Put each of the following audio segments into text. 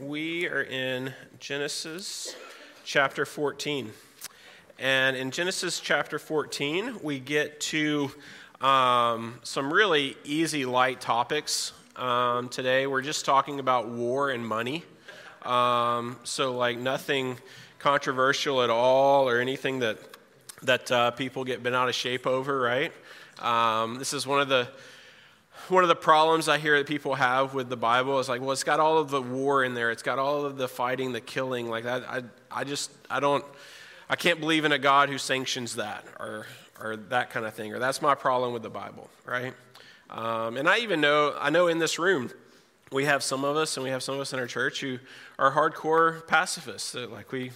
we are in Genesis chapter 14. And in Genesis chapter 14, we get to um, some really easy, light topics. Um, today, we're just talking about war and money. Um, so, like, nothing controversial at all or anything that, that uh, people get bent out of shape over, right? Um, this is one of the one of the problems I hear that people have with the Bible is like, well, it's got all of the war in there. It's got all of the fighting, the killing. Like that, I, I just, I don't, I can't believe in a God who sanctions that or, or that kind of thing. Or that's my problem with the Bible, right? Um, and I even know, I know in this room, we have some of us, and we have some of us in our church who are hardcore pacifists. Like we,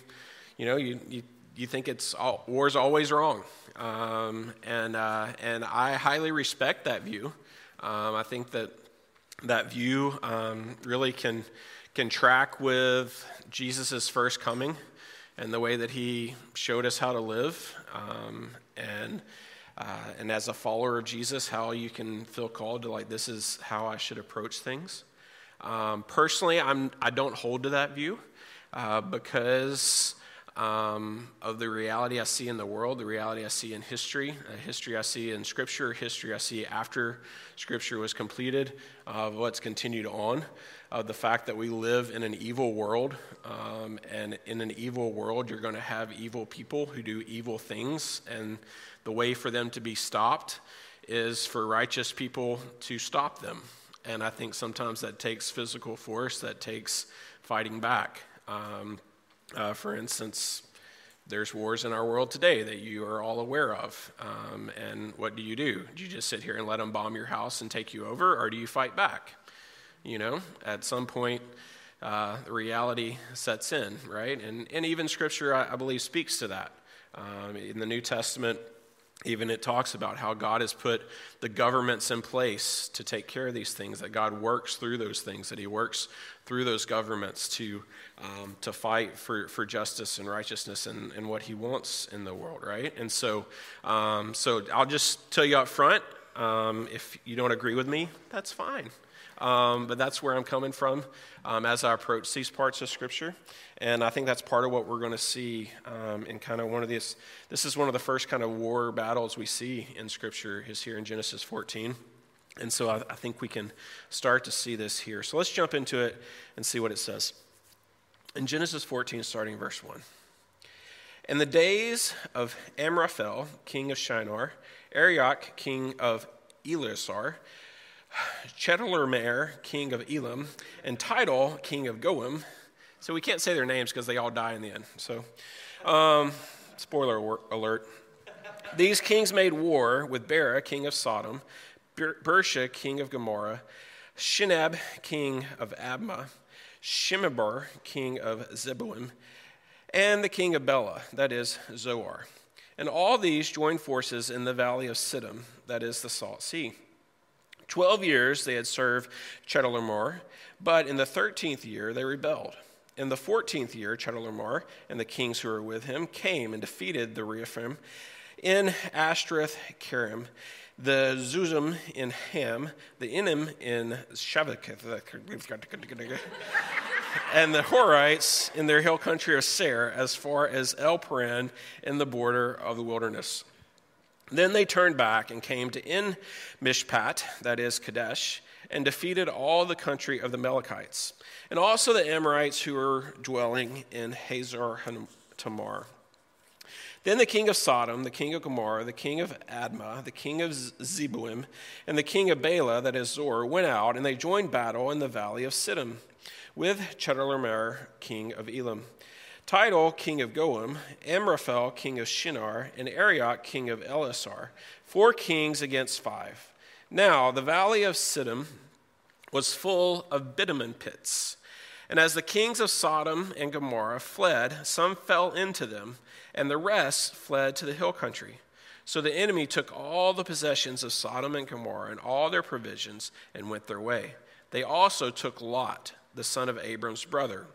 you know, you, you, you think it's all, war's always wrong. Um, and, uh, and I highly respect that view. Um, I think that that view um, really can, can track with Jesus' first coming and the way that he showed us how to live. Um, and, uh, and as a follower of Jesus, how you can feel called to, like, this is how I should approach things. Um, personally, I'm, I don't hold to that view uh, because um, of the reality I see in the world, the reality I see in history, uh, history I see in Scripture, history I see after Scripture was completed, of what's continued on, of the fact that we live in an evil world. Um, and in an evil world, you're going to have evil people who do evil things. And the way for them to be stopped is for righteous people to stop them. And I think sometimes that takes physical force, that takes fighting back. Um, uh, for instance, there's wars in our world today that you are all aware of. Um, and what do you do? Do you just sit here and let them bomb your house and take you over, or do you fight back? You know, at some point, uh, reality sets in, right? And, and even Scripture, I, I believe, speaks to that. Um, in the New Testament, even it talks about how God has put the governments in place to take care of these things, that God works through those things, that He works through those governments to, um, to fight for, for justice and righteousness and, and what He wants in the world, right? And so, um, so I'll just tell you up front um, if you don't agree with me, that's fine. Um, but that's where I'm coming from um, as I approach these parts of Scripture. And I think that's part of what we're going to see um, in kind of one of these. This is one of the first kind of war battles we see in Scripture, is here in Genesis 14. And so I, I think we can start to see this here. So let's jump into it and see what it says. In Genesis 14, starting verse 1. In the days of Amraphel, king of Shinar, Arioch, king of Elasar, Chedorlaomer, king of Elam, and Tidal, king of Goim. So we can't say their names because they all die in the end. So, um, spoiler alert. These kings made war with Bera, king of Sodom, Ber- Birsha, king of Gomorrah, Shinab, king of Admah, Shemeber, king of Zeboim, and the king of Bela, that is Zoar. And all these joined forces in the valley of Siddim, that is the Salt Sea. Twelve years they had served Chedorlaomer, but in the thirteenth year they rebelled. In the fourteenth year, Chedorlaomer and the kings who were with him came and defeated the Rephaim in Ashtoreth Karim, the Zuzim in Ham, the Inim in Shavaketh, and the Horites in their hill country of Seir, as far as El Paran in the border of the wilderness. Then they turned back and came to En Mishpat, that is Kadesh, and defeated all the country of the Amalekites, and also the Amorites who were dwelling in Hazar Tamar. Then the king of Sodom, the king of Gomorrah, the king of Admah, the king of Zeboim, and the king of Bela, that is Zoar, went out, and they joined battle in the valley of Siddim with Chedorlaomer, king of Elam. Tidal, king of Goim, Amraphel, king of Shinar, and Arioch, king of Elasar, four kings against five. Now the valley of Siddim was full of bitumen pits, And as the kings of Sodom and Gomorrah fled, some fell into them, and the rest fled to the hill country. So the enemy took all the possessions of Sodom and Gomorrah and all their provisions and went their way. They also took Lot, the son of Abram's brother,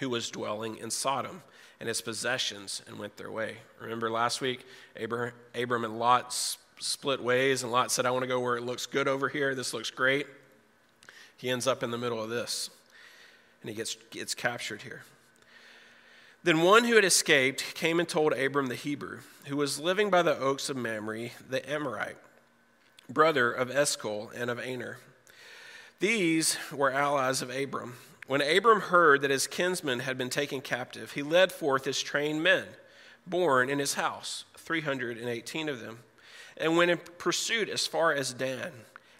who was dwelling in Sodom, and his possessions and went their way. Remember last week, Abram, Abram and Lot split ways, and Lot said, I want to go where it looks good over here. This looks great. He ends up in the middle of this and he gets, gets captured here. Then one who had escaped came and told Abram the Hebrew, who was living by the oaks of Mamre, the Amorite, brother of Eshcol and of Aner. These were allies of Abram. When Abram heard that his kinsman had been taken captive, he led forth his trained men, born in his house, 318 of them, and went in pursuit as far as Dan.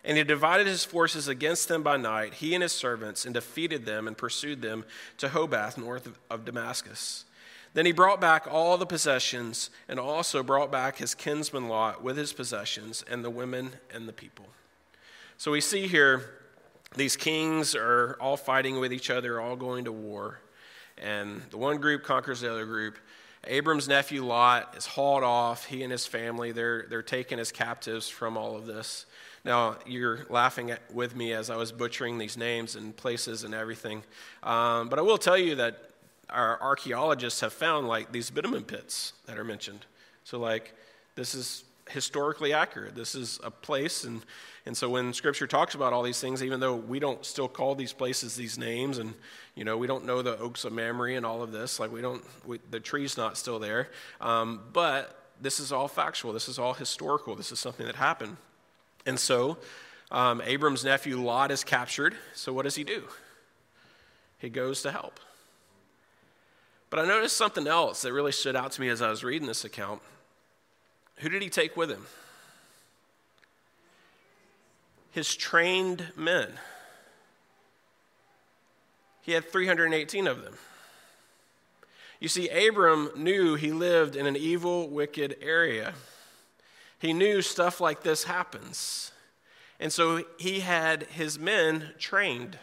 And he divided his forces against them by night, he and his servants, and defeated them and pursued them to Hobath, north of Damascus. Then he brought back all the possessions, and also brought back his kinsman Lot with his possessions, and the women and the people. So we see here these kings are all fighting with each other, all going to war. And the one group conquers the other group. Abram's nephew Lot is hauled off. He and his family, they're, they're taken as captives from all of this. Now, you're laughing at, with me as I was butchering these names and places and everything. Um, but I will tell you that our archaeologists have found like these bitumen pits that are mentioned. So, like, this is historically accurate. This is a place. And, and so, when scripture talks about all these things, even though we don't still call these places these names, and, you know, we don't know the oaks of Mamre and all of this, like, we don't, we, the tree's not still there. Um, but this is all factual. This is all historical. This is something that happened. And so um, Abram's nephew Lot is captured. So what does he do? He goes to help. But I noticed something else that really stood out to me as I was reading this account. Who did he take with him? His trained men. He had 318 of them. You see, Abram knew he lived in an evil, wicked area. He knew stuff like this happens. And so he had his men trained.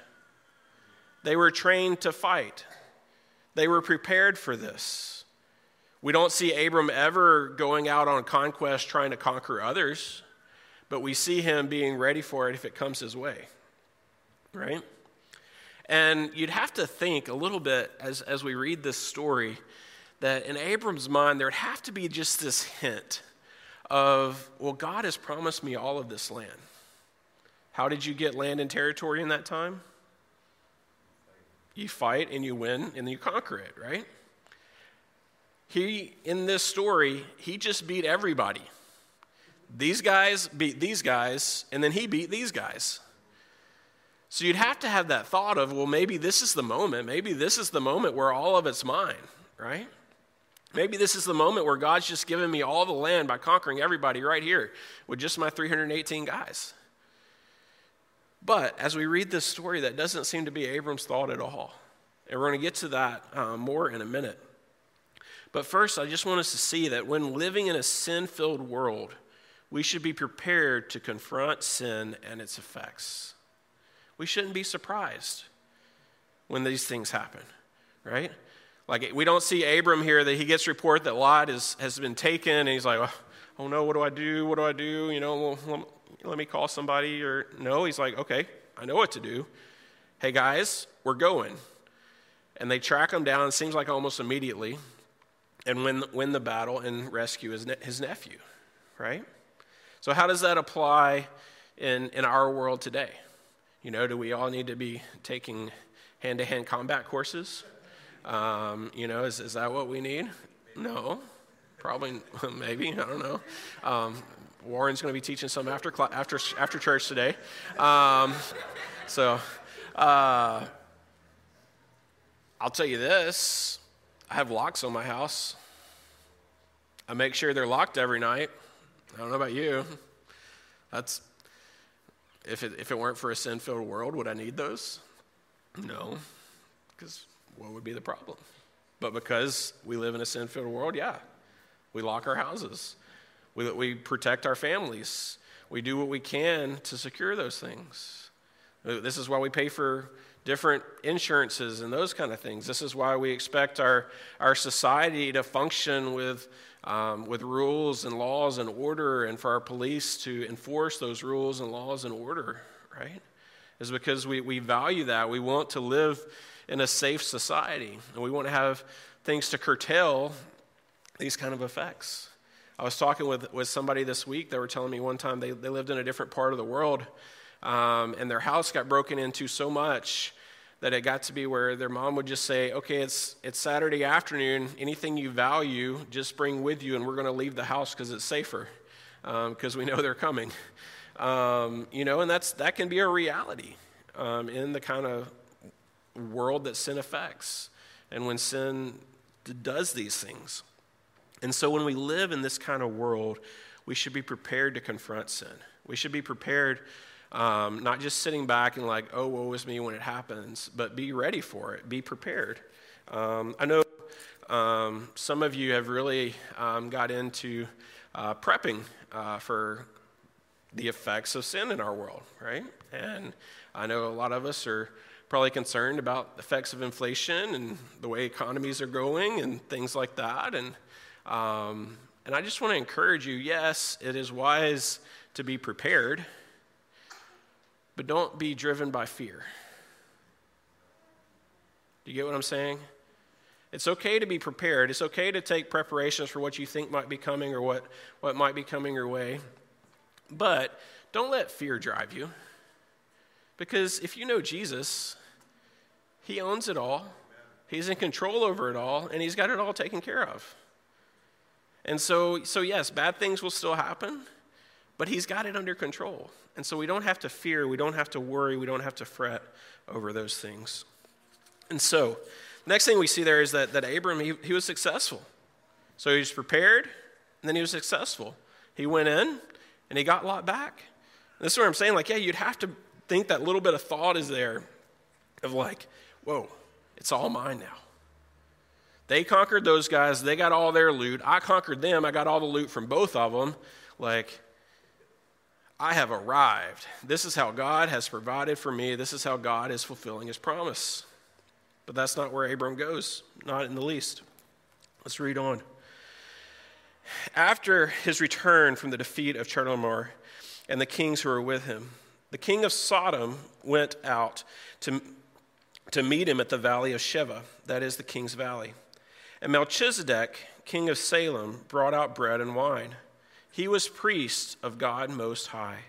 They were trained to fight, they were prepared for this. We don't see Abram ever going out on conquest trying to conquer others, but we see him being ready for it if it comes his way, right? And you'd have to think a little bit as, as we read this story that in Abram's mind, there'd have to be just this hint of, well, God has promised me all of this land. How did you get land and territory in that time? You fight and you win and you conquer it, right? He, in this story, he just beat everybody. These guys beat these guys, and then he beat these guys. So you'd have to have that thought of, well, maybe this is the moment. Maybe this is the moment where all of it's mine, right? Maybe this is the moment where God's just given me all the land by conquering everybody right here with just my 318 guys. But as we read this story, that doesn't seem to be Abram's thought at all. And we're going to get to that uh, more in a minute. But first, I just want us to see that when living in a sin filled world, we should be prepared to confront sin and its effects. We shouldn't be surprised when these things happen, right? Like, we don't see Abram here that he gets report that Lot is, has been taken, and he's like, oh, oh no, what do I do? What do I do? You know, let me call somebody. Or no, he's like, okay, I know what to do. Hey guys, we're going. And they track him down, it seems like almost immediately, and win, win the battle and rescue his, his nephew, right? So, how does that apply in, in our world today? You know, do we all need to be taking hand to hand combat courses? Um, you know, is, is that what we need? No. Probably, maybe, I don't know. Um, Warren's going to be teaching some after, after, after church today. Um, so, uh, I'll tell you this I have locks on my house. I make sure they're locked every night. I don't know about you. That's if it, if it weren't for a sin filled world, would I need those? No, because what would be the problem? But because we live in a sin filled world, yeah, we lock our houses, we, we protect our families, we do what we can to secure those things. This is why we pay for different insurances and those kind of things. This is why we expect our, our society to function with, um, with rules and laws and order, and for our police to enforce those rules and laws and order, right? Is because we, we value that. We want to live in a safe society, and we want to have things to curtail these kind of effects. I was talking with, with somebody this week. They were telling me one time they, they lived in a different part of the world um, and their house got broken into so much that it got to be where their mom would just say, Okay, it's, it's Saturday afternoon. Anything you value, just bring with you, and we're going to leave the house because it's safer because um, we know they're coming. Um, you know, and that's, that can be a reality um, in the kind of world that sin affects and when sin does these things. And so when we live in this kind of world, we should be prepared to confront sin. We should be prepared um, not just sitting back and like, oh, woe is me when it happens, but be ready for it, be prepared. Um, I know um, some of you have really um, got into uh, prepping uh, for the effects of sin in our world, right? And I know a lot of us are probably concerned about the effects of inflation and the way economies are going and things like that. And, um, and I just want to encourage you yes, it is wise to be prepared but don't be driven by fear. Do you get what I'm saying? It's okay to be prepared. It's okay to take preparations for what you think might be coming or what, what might be coming your way. But don't let fear drive you. Because if you know Jesus, He owns it all, He's in control over it all, and He's got it all taken care of. And so, so yes, bad things will still happen, but He's got it under control. And so we don't have to fear, we don't have to worry, we don't have to fret over those things. And so, next thing we see there is that, that Abram, he, he was successful. So he was prepared, and then he was successful. He went in, and he got Lot back. And this is what I'm saying. Like, yeah, you'd have to think that little bit of thought is there of like, whoa, it's all mine now. They conquered those guys, they got all their loot. I conquered them, I got all the loot from both of them. Like, I have arrived. This is how God has provided for me. This is how God is fulfilling his promise. But that's not where Abram goes, not in the least. Let's read on. After his return from the defeat of Chedorlaomer and the kings who were with him, the king of Sodom went out to, to meet him at the valley of Shaveh, that is the king's valley. And Melchizedek, king of Salem, brought out bread and wine. He was priest of God Most High.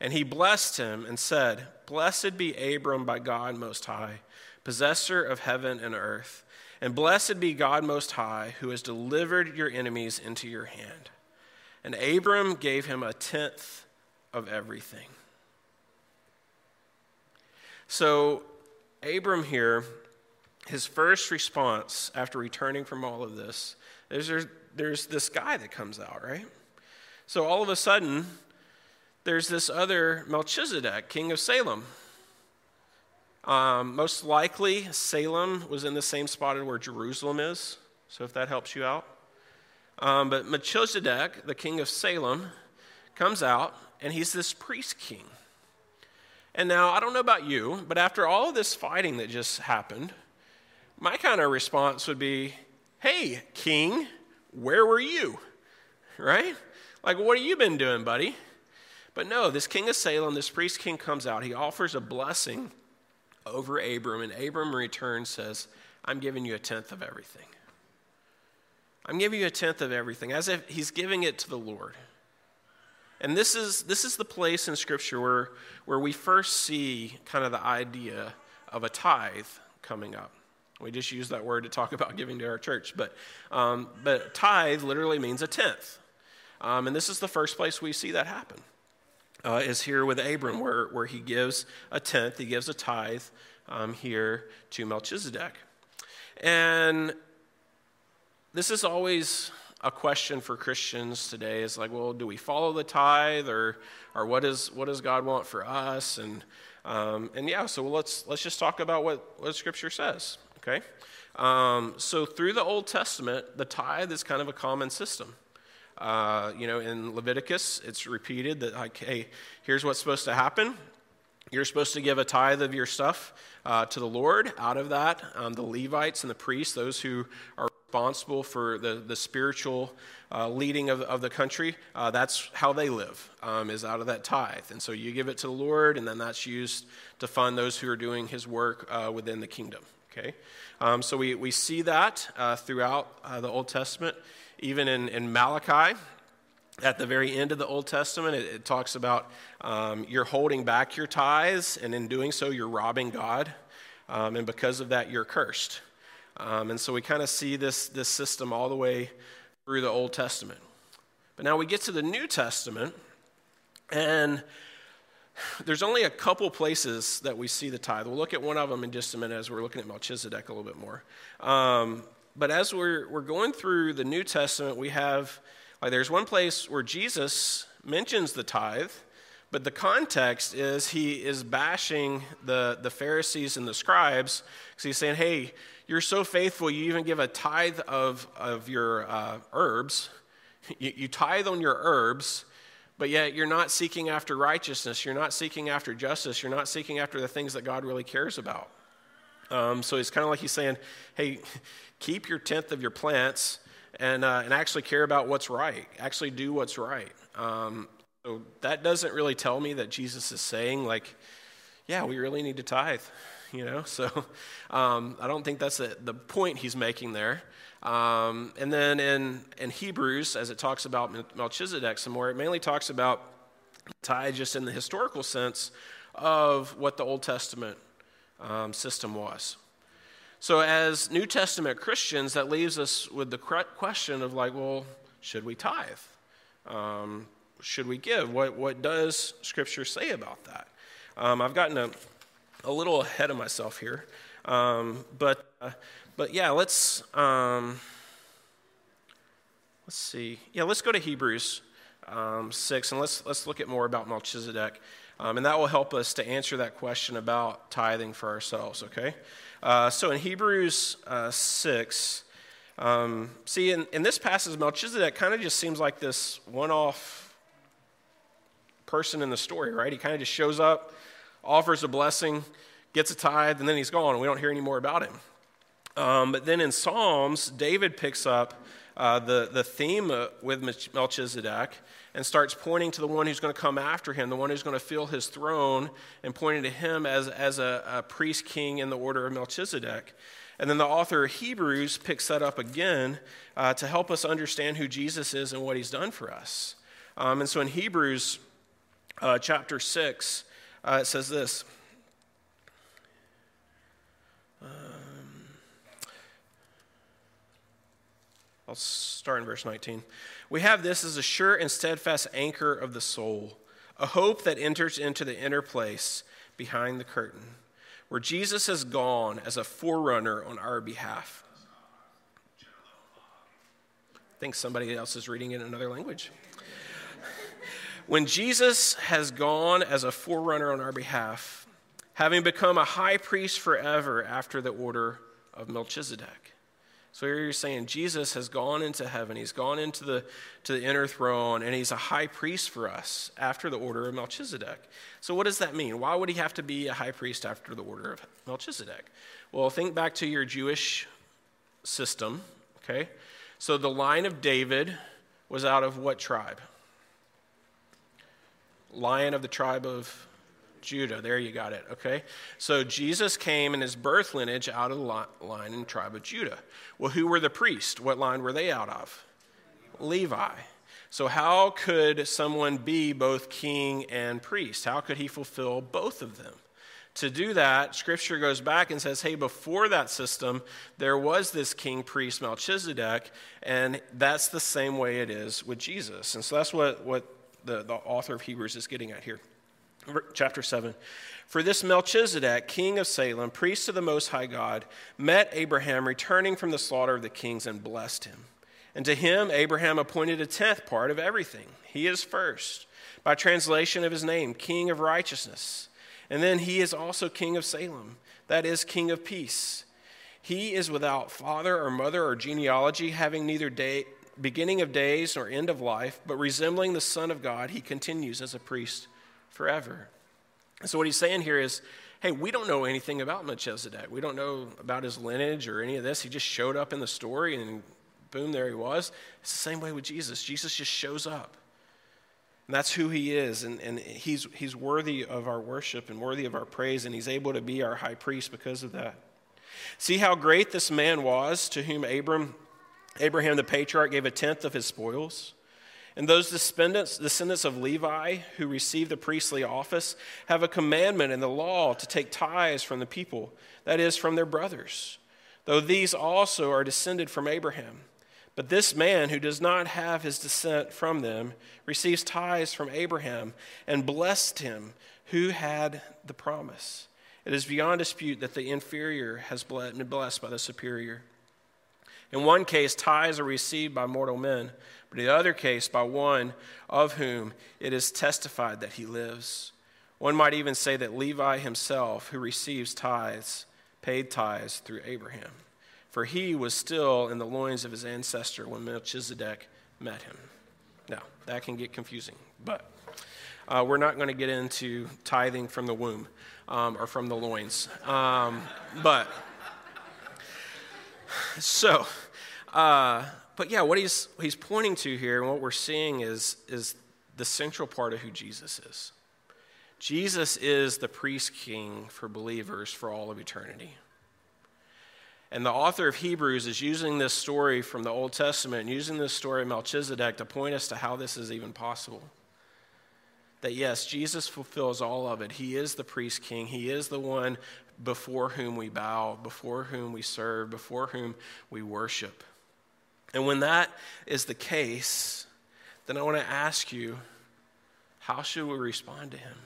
And he blessed him and said, Blessed be Abram by God Most High, possessor of heaven and earth. And blessed be God Most High, who has delivered your enemies into your hand. And Abram gave him a tenth of everything. So, Abram here, his first response after returning from all of this, there's, there's this guy that comes out, right? So all of a sudden, there's this other Melchizedek, king of Salem. Um, most likely, Salem was in the same spot where Jerusalem is, so if that helps you out. Um, but Melchizedek, the king of Salem, comes out, and he's this priest king. And now, I don't know about you, but after all of this fighting that just happened, my kind of response would be, Hey, king, where were you? Right? Like, what have you been doing, buddy? But no, this king of Salem, this priest king comes out. He offers a blessing over Abram, and Abram in return says, I'm giving you a tenth of everything. I'm giving you a tenth of everything, as if he's giving it to the Lord. And this is, this is the place in Scripture where, where we first see kind of the idea of a tithe coming up. We just use that word to talk about giving to our church. But, um, but tithe literally means a tenth. Um, and this is the first place we see that happen, uh, is here with Abram, where, where he gives a tenth, he gives a tithe um, here to Melchizedek. And this is always a question for Christians today is like, well, do we follow the tithe or, or what, is, what does God want for us? And, um, and yeah, so let's, let's just talk about what, what Scripture says, okay? Um, so through the Old Testament, the tithe is kind of a common system. Uh, you know, in Leviticus, it's repeated that, like, hey, here's what's supposed to happen. You're supposed to give a tithe of your stuff uh, to the Lord. Out of that, um, the Levites and the priests, those who are responsible for the, the spiritual uh, leading of, of the country, uh, that's how they live, um, is out of that tithe. And so you give it to the Lord, and then that's used to fund those who are doing his work uh, within the kingdom. Okay? Um, so we, we see that uh, throughout uh, the Old Testament, even in, in Malachi at the very end of the Old Testament, it, it talks about um, you're holding back your tithes, and in doing so, you're robbing God. Um, and because of that, you're cursed. Um, and so we kind of see this, this system all the way through the Old Testament. But now we get to the New Testament, and there's only a couple places that we see the tithe. We'll look at one of them in just a minute as we're looking at Melchizedek a little bit more. Um, but as we're, we're going through the New Testament, we have like there's one place where Jesus mentions the tithe, but the context is he is bashing the, the Pharisees and the scribes because he's saying, hey, you're so faithful, you even give a tithe of, of your uh, herbs. You, you tithe on your herbs, but yet you're not seeking after righteousness. You're not seeking after justice. You're not seeking after the things that God really cares about. Um, so it's kind of like he's saying, hey, keep your tenth of your plants and, uh, and actually care about what's right, actually do what's right. Um, so that doesn't really tell me that Jesus is saying, like, yeah, we really need to tithe, you know? So um, I don't think that's a, the point he's making there. Um, and then in, in Hebrews, as it talks about Melchizedek some more, it mainly talks about tithe just in the historical sense of what the Old Testament um, system was. So, as New Testament Christians, that leaves us with the question of, like, well, should we tithe? Um, should we give? What, what does Scripture say about that? Um, I've gotten a, a little ahead of myself here. Um, but, uh, but yeah, let's, um, let's see. Yeah, let's go to Hebrews um, 6 and let's, let's look at more about Melchizedek. Um, and that will help us to answer that question about tithing for ourselves, okay? Uh, so in Hebrews uh, 6, um, see, in, in this passage, Melchizedek kind of just seems like this one off person in the story, right? He kind of just shows up, offers a blessing, gets a tithe, and then he's gone, we don't hear any more about him. Um, but then in Psalms, David picks up uh, the, the theme uh, with Melchizedek and starts pointing to the one who's going to come after him, the one who's going to fill his throne, and pointing to him as, as a, a priest king in the order of Melchizedek. And then the author of Hebrews picks that up again uh, to help us understand who Jesus is and what he's done for us. Um, and so in Hebrews uh, chapter 6, uh, it says this. I'll start in verse 19. We have this as a sure and steadfast anchor of the soul, a hope that enters into the inner place behind the curtain, where Jesus has gone as a forerunner on our behalf. I think somebody else is reading it in another language. When Jesus has gone as a forerunner on our behalf, having become a high priest forever after the order of Melchizedek. So here you're saying Jesus has gone into heaven. He's gone into the, to the inner throne, and he's a high priest for us after the order of Melchizedek. So what does that mean? Why would he have to be a high priest after the order of Melchizedek? Well, think back to your Jewish system, okay? So the line of David was out of what tribe? Lion of the tribe of Judah. There you got it, okay? So Jesus came in his birth lineage out of the line and tribe of Judah. Well, who were the priests? What line were they out of? Levi. So, how could someone be both king and priest? How could he fulfill both of them? To do that, scripture goes back and says, hey, before that system, there was this king priest Melchizedek, and that's the same way it is with Jesus. And so that's what, what the, the author of Hebrews is getting at here chapter 7. For this Melchizedek, king of Salem, priest of the Most High God, met Abraham returning from the slaughter of the kings and blessed him. And to him, Abraham appointed a tenth part of everything. He is first, by translation of his name, king of righteousness. And then he is also king of Salem, that is, king of peace. He is without father or mother or genealogy, having neither day, beginning of days nor end of life, but resembling the Son of God, he continues as a priest forever. So, what he's saying here is hey, we don't know anything about Melchizedek. We don't know about his lineage or any of this. He just showed up in the story and boom, there he was. It's the same way with Jesus. Jesus just shows up. And that's who he is. And, and he's, he's worthy of our worship and worthy of our praise. And he's able to be our high priest because of that. See how great this man was to whom Abram, Abraham the patriarch gave a tenth of his spoils? And those descendants, descendants of Levi who received the priestly office have a commandment in the law to take tithes from the people, that is, from their brothers, though these also are descended from Abraham. But this man who does not have his descent from them receives tithes from Abraham and blessed him who had the promise. It is beyond dispute that the inferior has been blessed by the superior. In one case, tithes are received by mortal men, but in the other case, by one of whom it is testified that he lives. One might even say that Levi himself, who receives tithes, paid tithes through Abraham, for he was still in the loins of his ancestor when Melchizedek met him. Now, that can get confusing, but uh, we're not going to get into tithing from the womb um, or from the loins. Um, but, so, uh, but yeah, what he's, he's pointing to here and what we're seeing is, is the central part of who Jesus is. Jesus is the priest king for believers for all of eternity. And the author of Hebrews is using this story from the Old Testament, using this story of Melchizedek to point us to how this is even possible. That yes, Jesus fulfills all of it. He is the priest king, He is the one before whom we bow, before whom we serve, before whom we worship. And when that is the case, then I want to ask you how should we respond to him?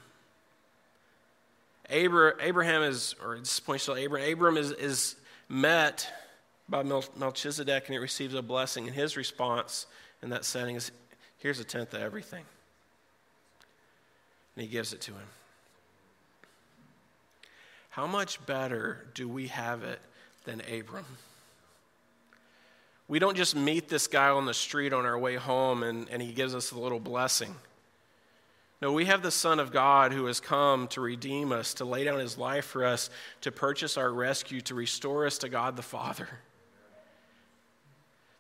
Abraham is, or at this points to Abraham, Abram is, is met by Melchizedek and he receives a blessing. And his response in that setting is here's a tenth of everything. And he gives it to him. How much better do we have it than Abram? We don't just meet this guy on the street on our way home and, and he gives us a little blessing. No, we have the Son of God who has come to redeem us, to lay down his life for us, to purchase our rescue, to restore us to God the Father,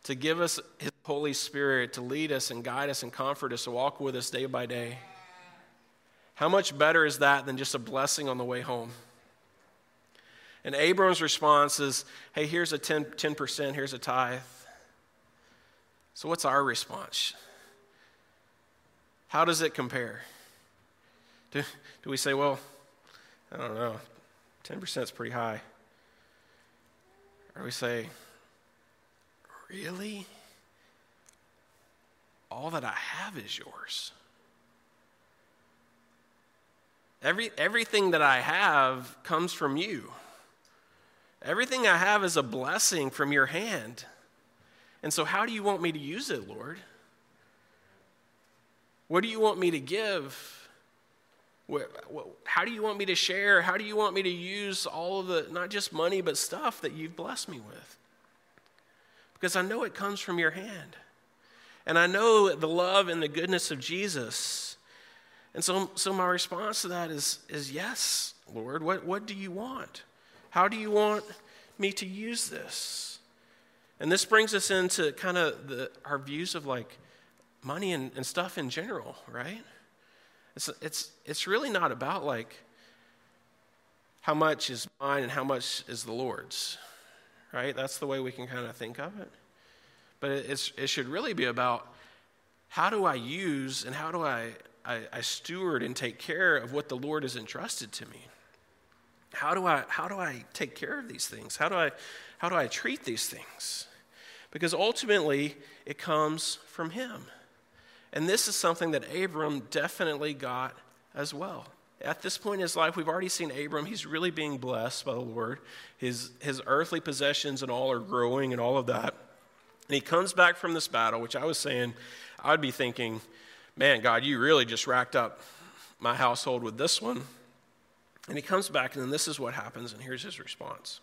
to give us his Holy Spirit, to lead us and guide us and comfort us, to walk with us day by day. How much better is that than just a blessing on the way home? And Abram's response is hey, here's a 10, 10%, here's a tithe. So, what's our response? How does it compare? Do, do we say, well, I don't know, 10% is pretty high? Or we say, really? All that I have is yours. Every, everything that I have comes from you. Everything I have is a blessing from your hand. And so, how do you want me to use it, Lord? What do you want me to give? How do you want me to share? How do you want me to use all of the, not just money, but stuff that you've blessed me with? Because I know it comes from your hand. And I know the love and the goodness of Jesus. And so, so my response to that is, is yes, Lord. What, what do you want? How do you want me to use this? And this brings us into kind of the, our views of like money and, and stuff in general, right? It's, it's, it's really not about like how much is mine and how much is the Lord's, right? That's the way we can kind of think of it. But it's, it should really be about how do I use and how do I, I, I steward and take care of what the Lord has entrusted to me? How do I, how do I take care of these things? How do, I, how do I treat these things? Because ultimately, it comes from Him. And this is something that Abram definitely got as well. At this point in his life, we've already seen Abram. He's really being blessed by the Lord. His, his earthly possessions and all are growing and all of that. And he comes back from this battle, which I was saying, I'd be thinking, man, God, you really just racked up my household with this one. And he comes back, and then this is what happens, and here's his response.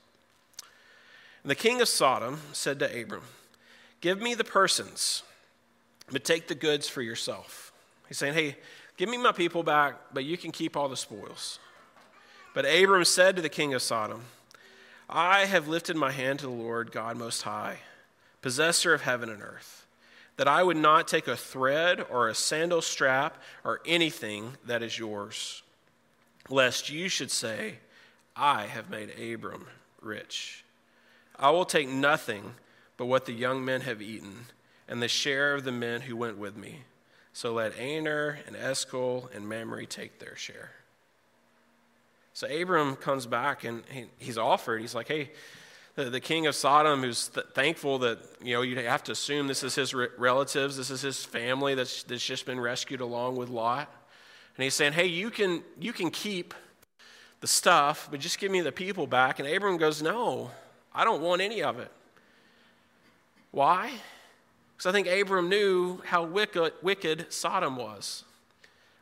And the king of Sodom said to Abram, Give me the persons, but take the goods for yourself. He's saying, Hey, Give me my people back, but you can keep all the spoils. But Abram said to the king of Sodom, I have lifted my hand to the Lord God Most High, possessor of heaven and earth, that I would not take a thread or a sandal strap or anything that is yours, lest you should say, I have made Abram rich. I will take nothing but what the young men have eaten, and the share of the men who went with me. So let Aner and Eshcol and Mamre take their share. So Abram comes back and he, he's offered. He's like, hey, the, the king of Sodom, who's th- thankful that, you know, you have to assume this is his re- relatives, this is his family that's, that's just been rescued along with Lot. And he's saying, hey, you can, you can keep the stuff, but just give me the people back. And Abram goes, no, I don't want any of it. Why? Because I think Abram knew how wicked, wicked Sodom was.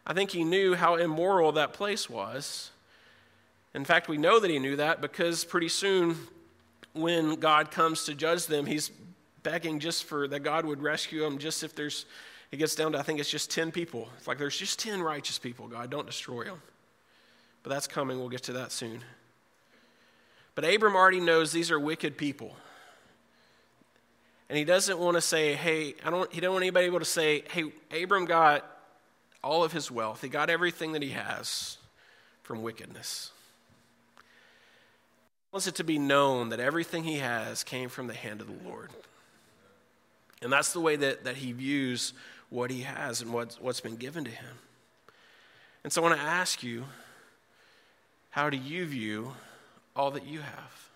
I think he knew how immoral that place was. In fact, we know that he knew that because pretty soon, when God comes to judge them, he's begging just for that God would rescue them, just if there's, it gets down to, I think it's just 10 people. It's like there's just 10 righteous people, God, don't destroy them. But that's coming, we'll get to that soon. But Abram already knows these are wicked people. And he doesn't want to say, hey, I don't, he don't want anybody able to say, hey, Abram got all of his wealth. He got everything that he has from wickedness wants it to be known that everything he has came from the hand of the Lord. And that's the way that, that he views what he has and what's, what's been given to him. And so I want to ask you how do you view all that you have?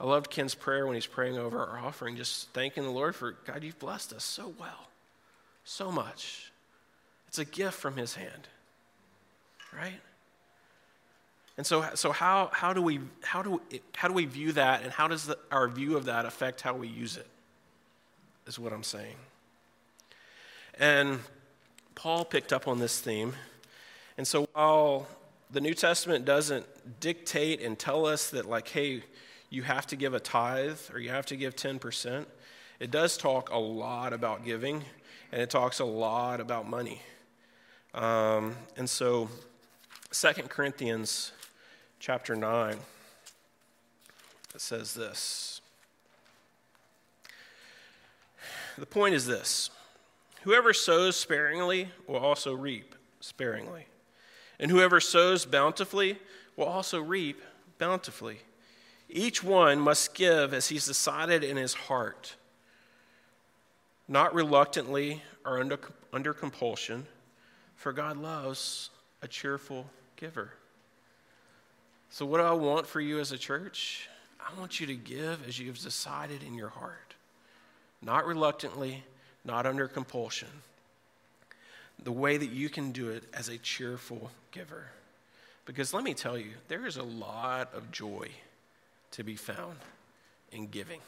I loved Ken's prayer when he's praying over our offering, just thanking the Lord for God, you've blessed us so well, so much. It's a gift from his hand, right? And so, so how, how, do we, how, do, how do we view that, and how does the, our view of that affect how we use it? Is what I'm saying. And Paul picked up on this theme. And so while the New Testament doesn't dictate and tell us that, like, hey, you have to give a tithe or you have to give 10%, it does talk a lot about giving, and it talks a lot about money. Um, and so, Second Corinthians chapter 9, it says this. The point is this whoever sows sparingly will also reap sparingly, and whoever sows bountifully will also reap bountifully. Each one must give as he's decided in his heart, not reluctantly or under, under compulsion, for God loves a cheerful giver. So, what do I want for you as a church? I want you to give as you have decided in your heart, not reluctantly, not under compulsion. The way that you can do it as a cheerful giver. Because let me tell you, there is a lot of joy to be found in giving,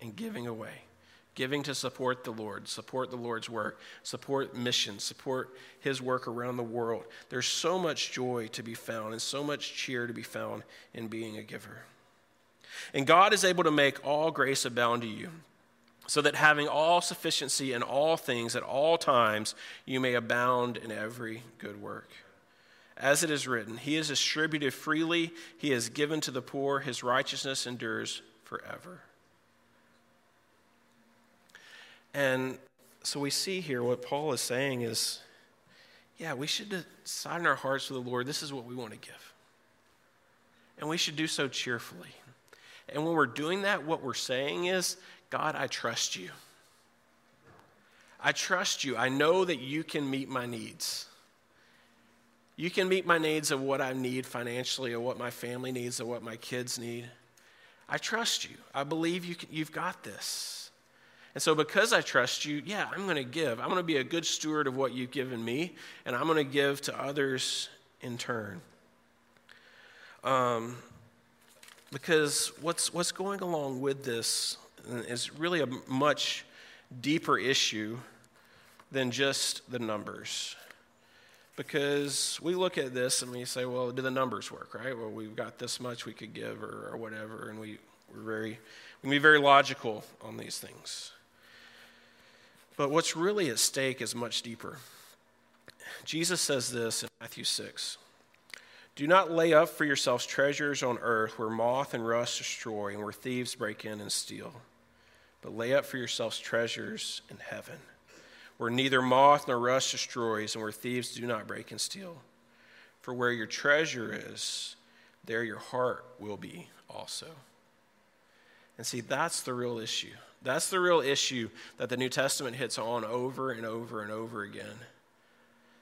in giving away giving to support the Lord, support the Lord's work, support missions, support His work around the world. There's so much joy to be found and so much cheer to be found in being a giver. And God is able to make all grace abound to you, so that having all sufficiency in all things at all times, you may abound in every good work. As it is written, He has distributed freely, He has given to the poor, His righteousness endures forever. And so we see here what Paul is saying is yeah, we should decide in our hearts with the Lord, this is what we want to give. And we should do so cheerfully. And when we're doing that, what we're saying is, God, I trust you. I trust you. I know that you can meet my needs. You can meet my needs of what I need financially, or what my family needs, or what my kids need. I trust you. I believe you can, you've got this. And so, because I trust you, yeah, I'm going to give. I'm going to be a good steward of what you've given me, and I'm going to give to others in turn. Um, because what's, what's going along with this is really a much deeper issue than just the numbers. Because we look at this and we say, well, do the numbers work, right? Well, we've got this much we could give or, or whatever, and we, we're very, we can be very logical on these things. But what's really at stake is much deeper. Jesus says this in Matthew 6 Do not lay up for yourselves treasures on earth where moth and rust destroy and where thieves break in and steal, but lay up for yourselves treasures in heaven where neither moth nor rust destroys and where thieves do not break and steal. For where your treasure is, there your heart will be also. And see, that's the real issue. That's the real issue that the New Testament hits on over and over and over again.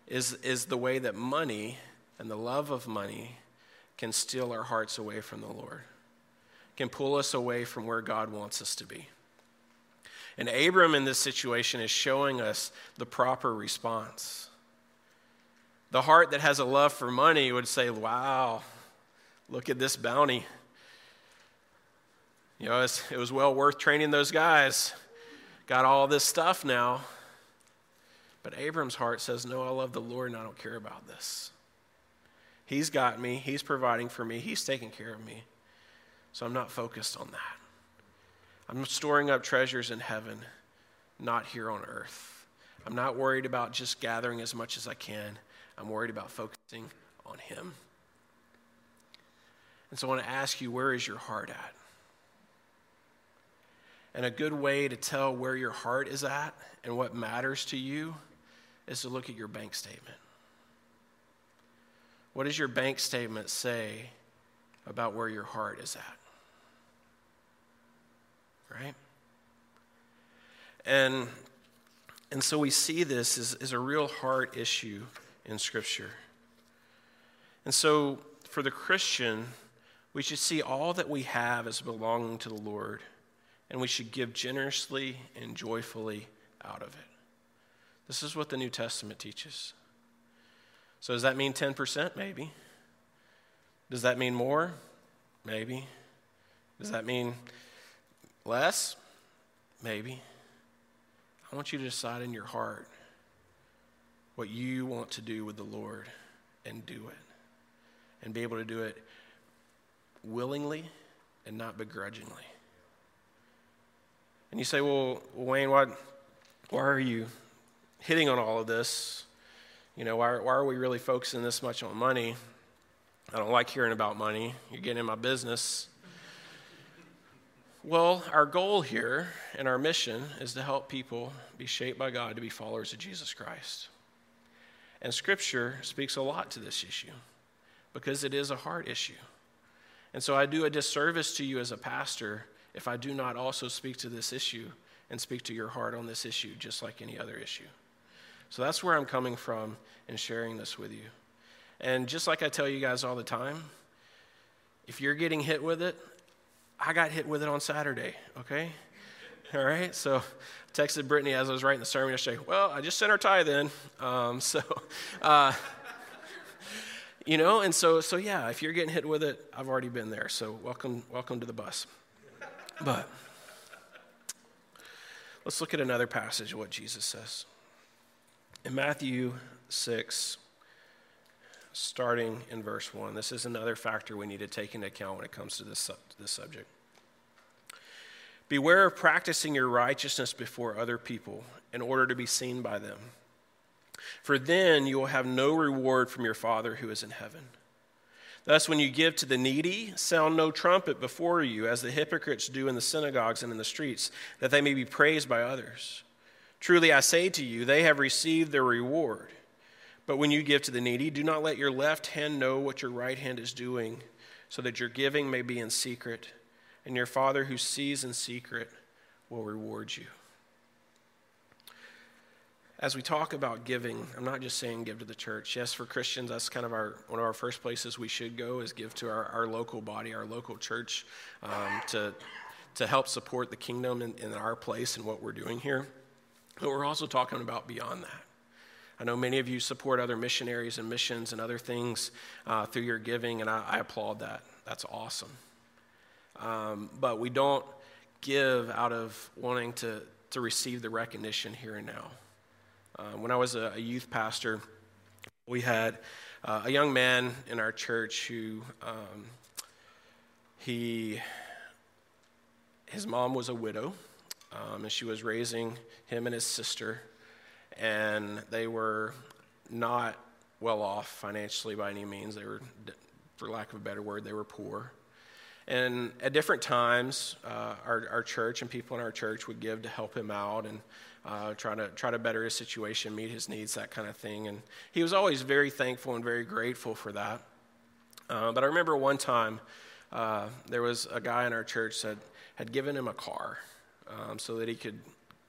Is, is the way that money and the love of money can steal our hearts away from the Lord, can pull us away from where God wants us to be. And Abram in this situation is showing us the proper response. The heart that has a love for money would say, Wow, look at this bounty. You know, it was well worth training those guys. Got all this stuff now. But Abram's heart says, No, I love the Lord and I don't care about this. He's got me, He's providing for me, He's taking care of me. So I'm not focused on that. I'm storing up treasures in heaven, not here on earth. I'm not worried about just gathering as much as I can. I'm worried about focusing on Him. And so I want to ask you, where is your heart at? And a good way to tell where your heart is at and what matters to you is to look at your bank statement. What does your bank statement say about where your heart is at? Right? And, and so we see this as, as a real heart issue in Scripture. And so for the Christian, we should see all that we have as belonging to the Lord, and we should give generously and joyfully out of it. This is what the New Testament teaches. So, does that mean 10%? Maybe. Does that mean more? Maybe. Does that mean Less? Maybe. I want you to decide in your heart what you want to do with the Lord and do it. And be able to do it willingly and not begrudgingly. And you say, well, Wayne, why, why are you hitting on all of this? You know, why, why are we really focusing this much on money? I don't like hearing about money. You're getting in my business. Well, our goal here and our mission is to help people be shaped by God to be followers of Jesus Christ. And Scripture speaks a lot to this issue because it is a heart issue. And so I do a disservice to you as a pastor if I do not also speak to this issue and speak to your heart on this issue, just like any other issue. So that's where I'm coming from in sharing this with you. And just like I tell you guys all the time, if you're getting hit with it, I got hit with it on Saturday, okay? All right, so I texted Brittany as I was writing the sermon yesterday. Well, I just sent her tithe in. Um, so, uh, you know, and so, so yeah, if you're getting hit with it, I've already been there. So welcome, welcome to the bus. But let's look at another passage of what Jesus says. In Matthew 6, starting in verse 1. This is another factor we need to take into account when it comes to this, this subject. Beware of practicing your righteousness before other people in order to be seen by them. For then you will have no reward from your Father who is in heaven. Thus, when you give to the needy, sound no trumpet before you, as the hypocrites do in the synagogues and in the streets, that they may be praised by others. Truly, I say to you, they have received their reward. But when you give to the needy, do not let your left hand know what your right hand is doing, so that your giving may be in secret, and your Father who sees in secret will reward you. As we talk about giving, I'm not just saying give to the church. Yes, for Christians, that's kind of our one of our first places we should go is give to our, our local body, our local church, um, to to help support the kingdom in, in our place and what we're doing here. But we're also talking about beyond that. I know many of you support other missionaries and missions and other things uh, through your giving, and I, I, applaud that. That's awesome. Um, but we don't give out of wanting to, to receive the recognition here and now. Uh, when I was a, a, youth pastor, we had uh, a young man in our church who um, he his mom was a widow, um, and she was raising him and his sister and they were not well off financially by any means. They were, for lack of a better word, they were poor. And at different times, uh, our, our church and people in our church would give to help him out and uh, try to try to better his situation, meet his needs, that kind of thing. And he was always very thankful and very grateful for that. Uh, but I remember one time uh, there was a guy in our church that had given him a car um, so that he could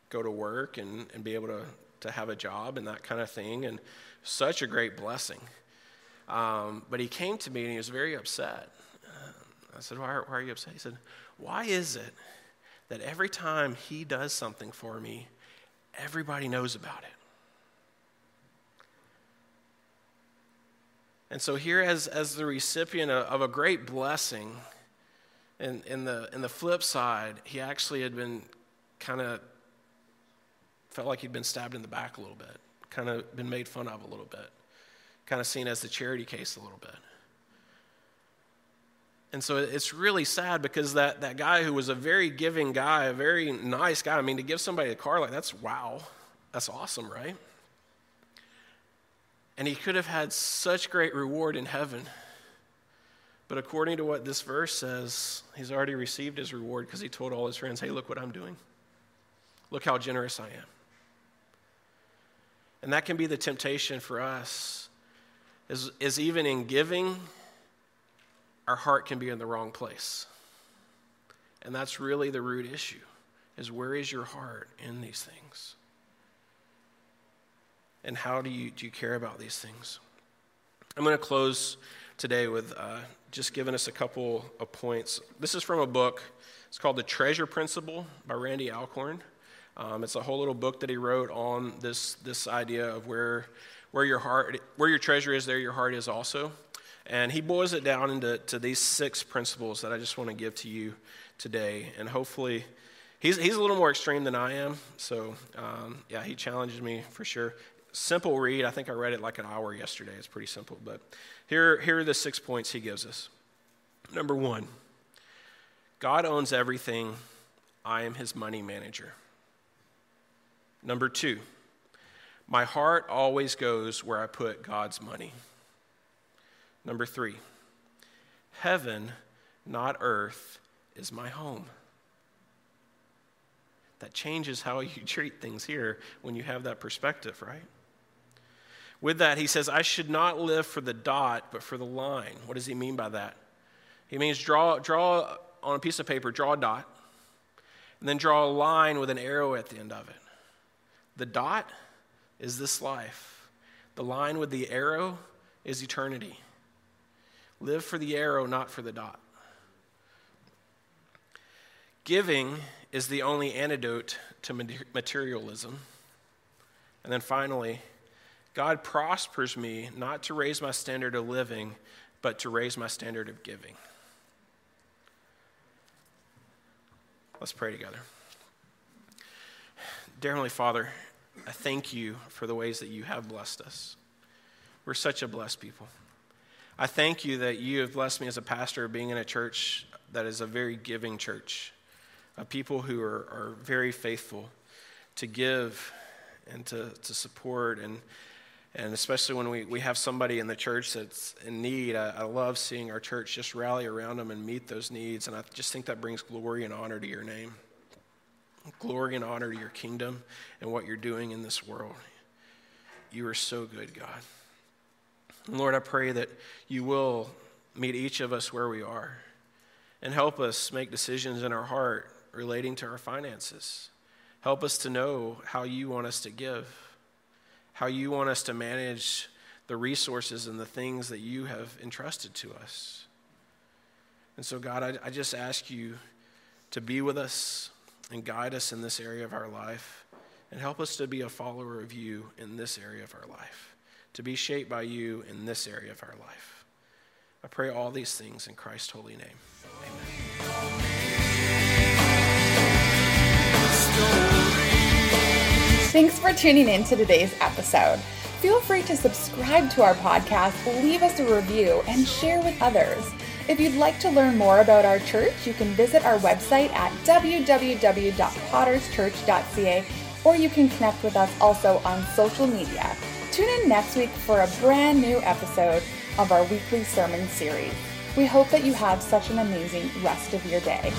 go to work and, and be able to, to have a job and that kind of thing. And such a great blessing. Um, but he came to me and he was very upset. Uh, I said, why are, why are you upset? He said, Why is it that every time he does something for me, everybody knows about it? And so, here, as, as the recipient of, of a great blessing, and in the, in the flip side, he actually had been kind of felt like he'd been stabbed in the back a little bit, kind of been made fun of a little bit, kind of seen as the charity case a little bit. And so it's really sad because that, that guy who was a very giving guy, a very nice guy, I mean, to give somebody a car like that's wow. That's awesome, right? And he could have had such great reward in heaven. But according to what this verse says, he's already received his reward because he told all his friends, hey, look what I'm doing. Look how generous I am. And that can be the temptation for us, is, is even in giving, our heart can be in the wrong place. And that's really the root issue, is where is your heart in these things? And how do you, do you care about these things? I'm going to close today with uh, just giving us a couple of points. This is from a book. It's called The Treasure Principle by Randy Alcorn. Um, it's a whole little book that he wrote on this, this idea of where, where, your heart, where your treasure is, there your heart is also. And he boils it down into to these six principles that I just want to give to you today. And hopefully, he's, he's a little more extreme than I am. So, um, yeah, he challenged me for sure. Simple read. I think I read it like an hour yesterday. It's pretty simple. But here, here are the six points he gives us. Number one God owns everything, I am his money manager. Number two, my heart always goes where I put God's money. Number three, heaven, not earth, is my home. That changes how you treat things here when you have that perspective, right? With that, he says, I should not live for the dot, but for the line. What does he mean by that? He means draw, draw on a piece of paper, draw a dot, and then draw a line with an arrow at the end of it. The dot is this life, the line with the arrow is eternity. Live for the arrow, not for the dot. Giving is the only antidote to materialism. And then finally, God prospers me not to raise my standard of living, but to raise my standard of giving. Let's pray together. Dear Heavenly Father, I thank you for the ways that you have blessed us. We're such a blessed people. I thank you that you have blessed me as a pastor being in a church that is a very giving church, of people who are, are very faithful to give and to, to support and and especially when we, we have somebody in the church that's in need, I, I, love seeing our church just rally around them and meet those needs. And I just think that brings glory and honor to your name glory and honor to your kingdom and what you're doing in this world. You are so good, God. And Lord, I pray that you will meet each of us where we are and help us make decisions in our heart relating to our finances. Help us to know how you want us to give, how you want us to manage the resources and the things that you have entrusted to us. And so, God, I, I just ask you to be with us, and guide us in this area of our life and help us to be a follower of you in this area of our life, to be shaped by you in this area of our life. I pray all these things in Christ's holy name. Amen. Thanks for tuning in to today's episode. Feel free to subscribe to our podcast, leave us a review, and share with others. If you'd like to learn more about our church, you can visit our website at www.potterschurch.ca or you can connect with us also on social media. tune in next week for a brand new episode of our weekly sermon series. We hope that you have such an amazing rest of your day.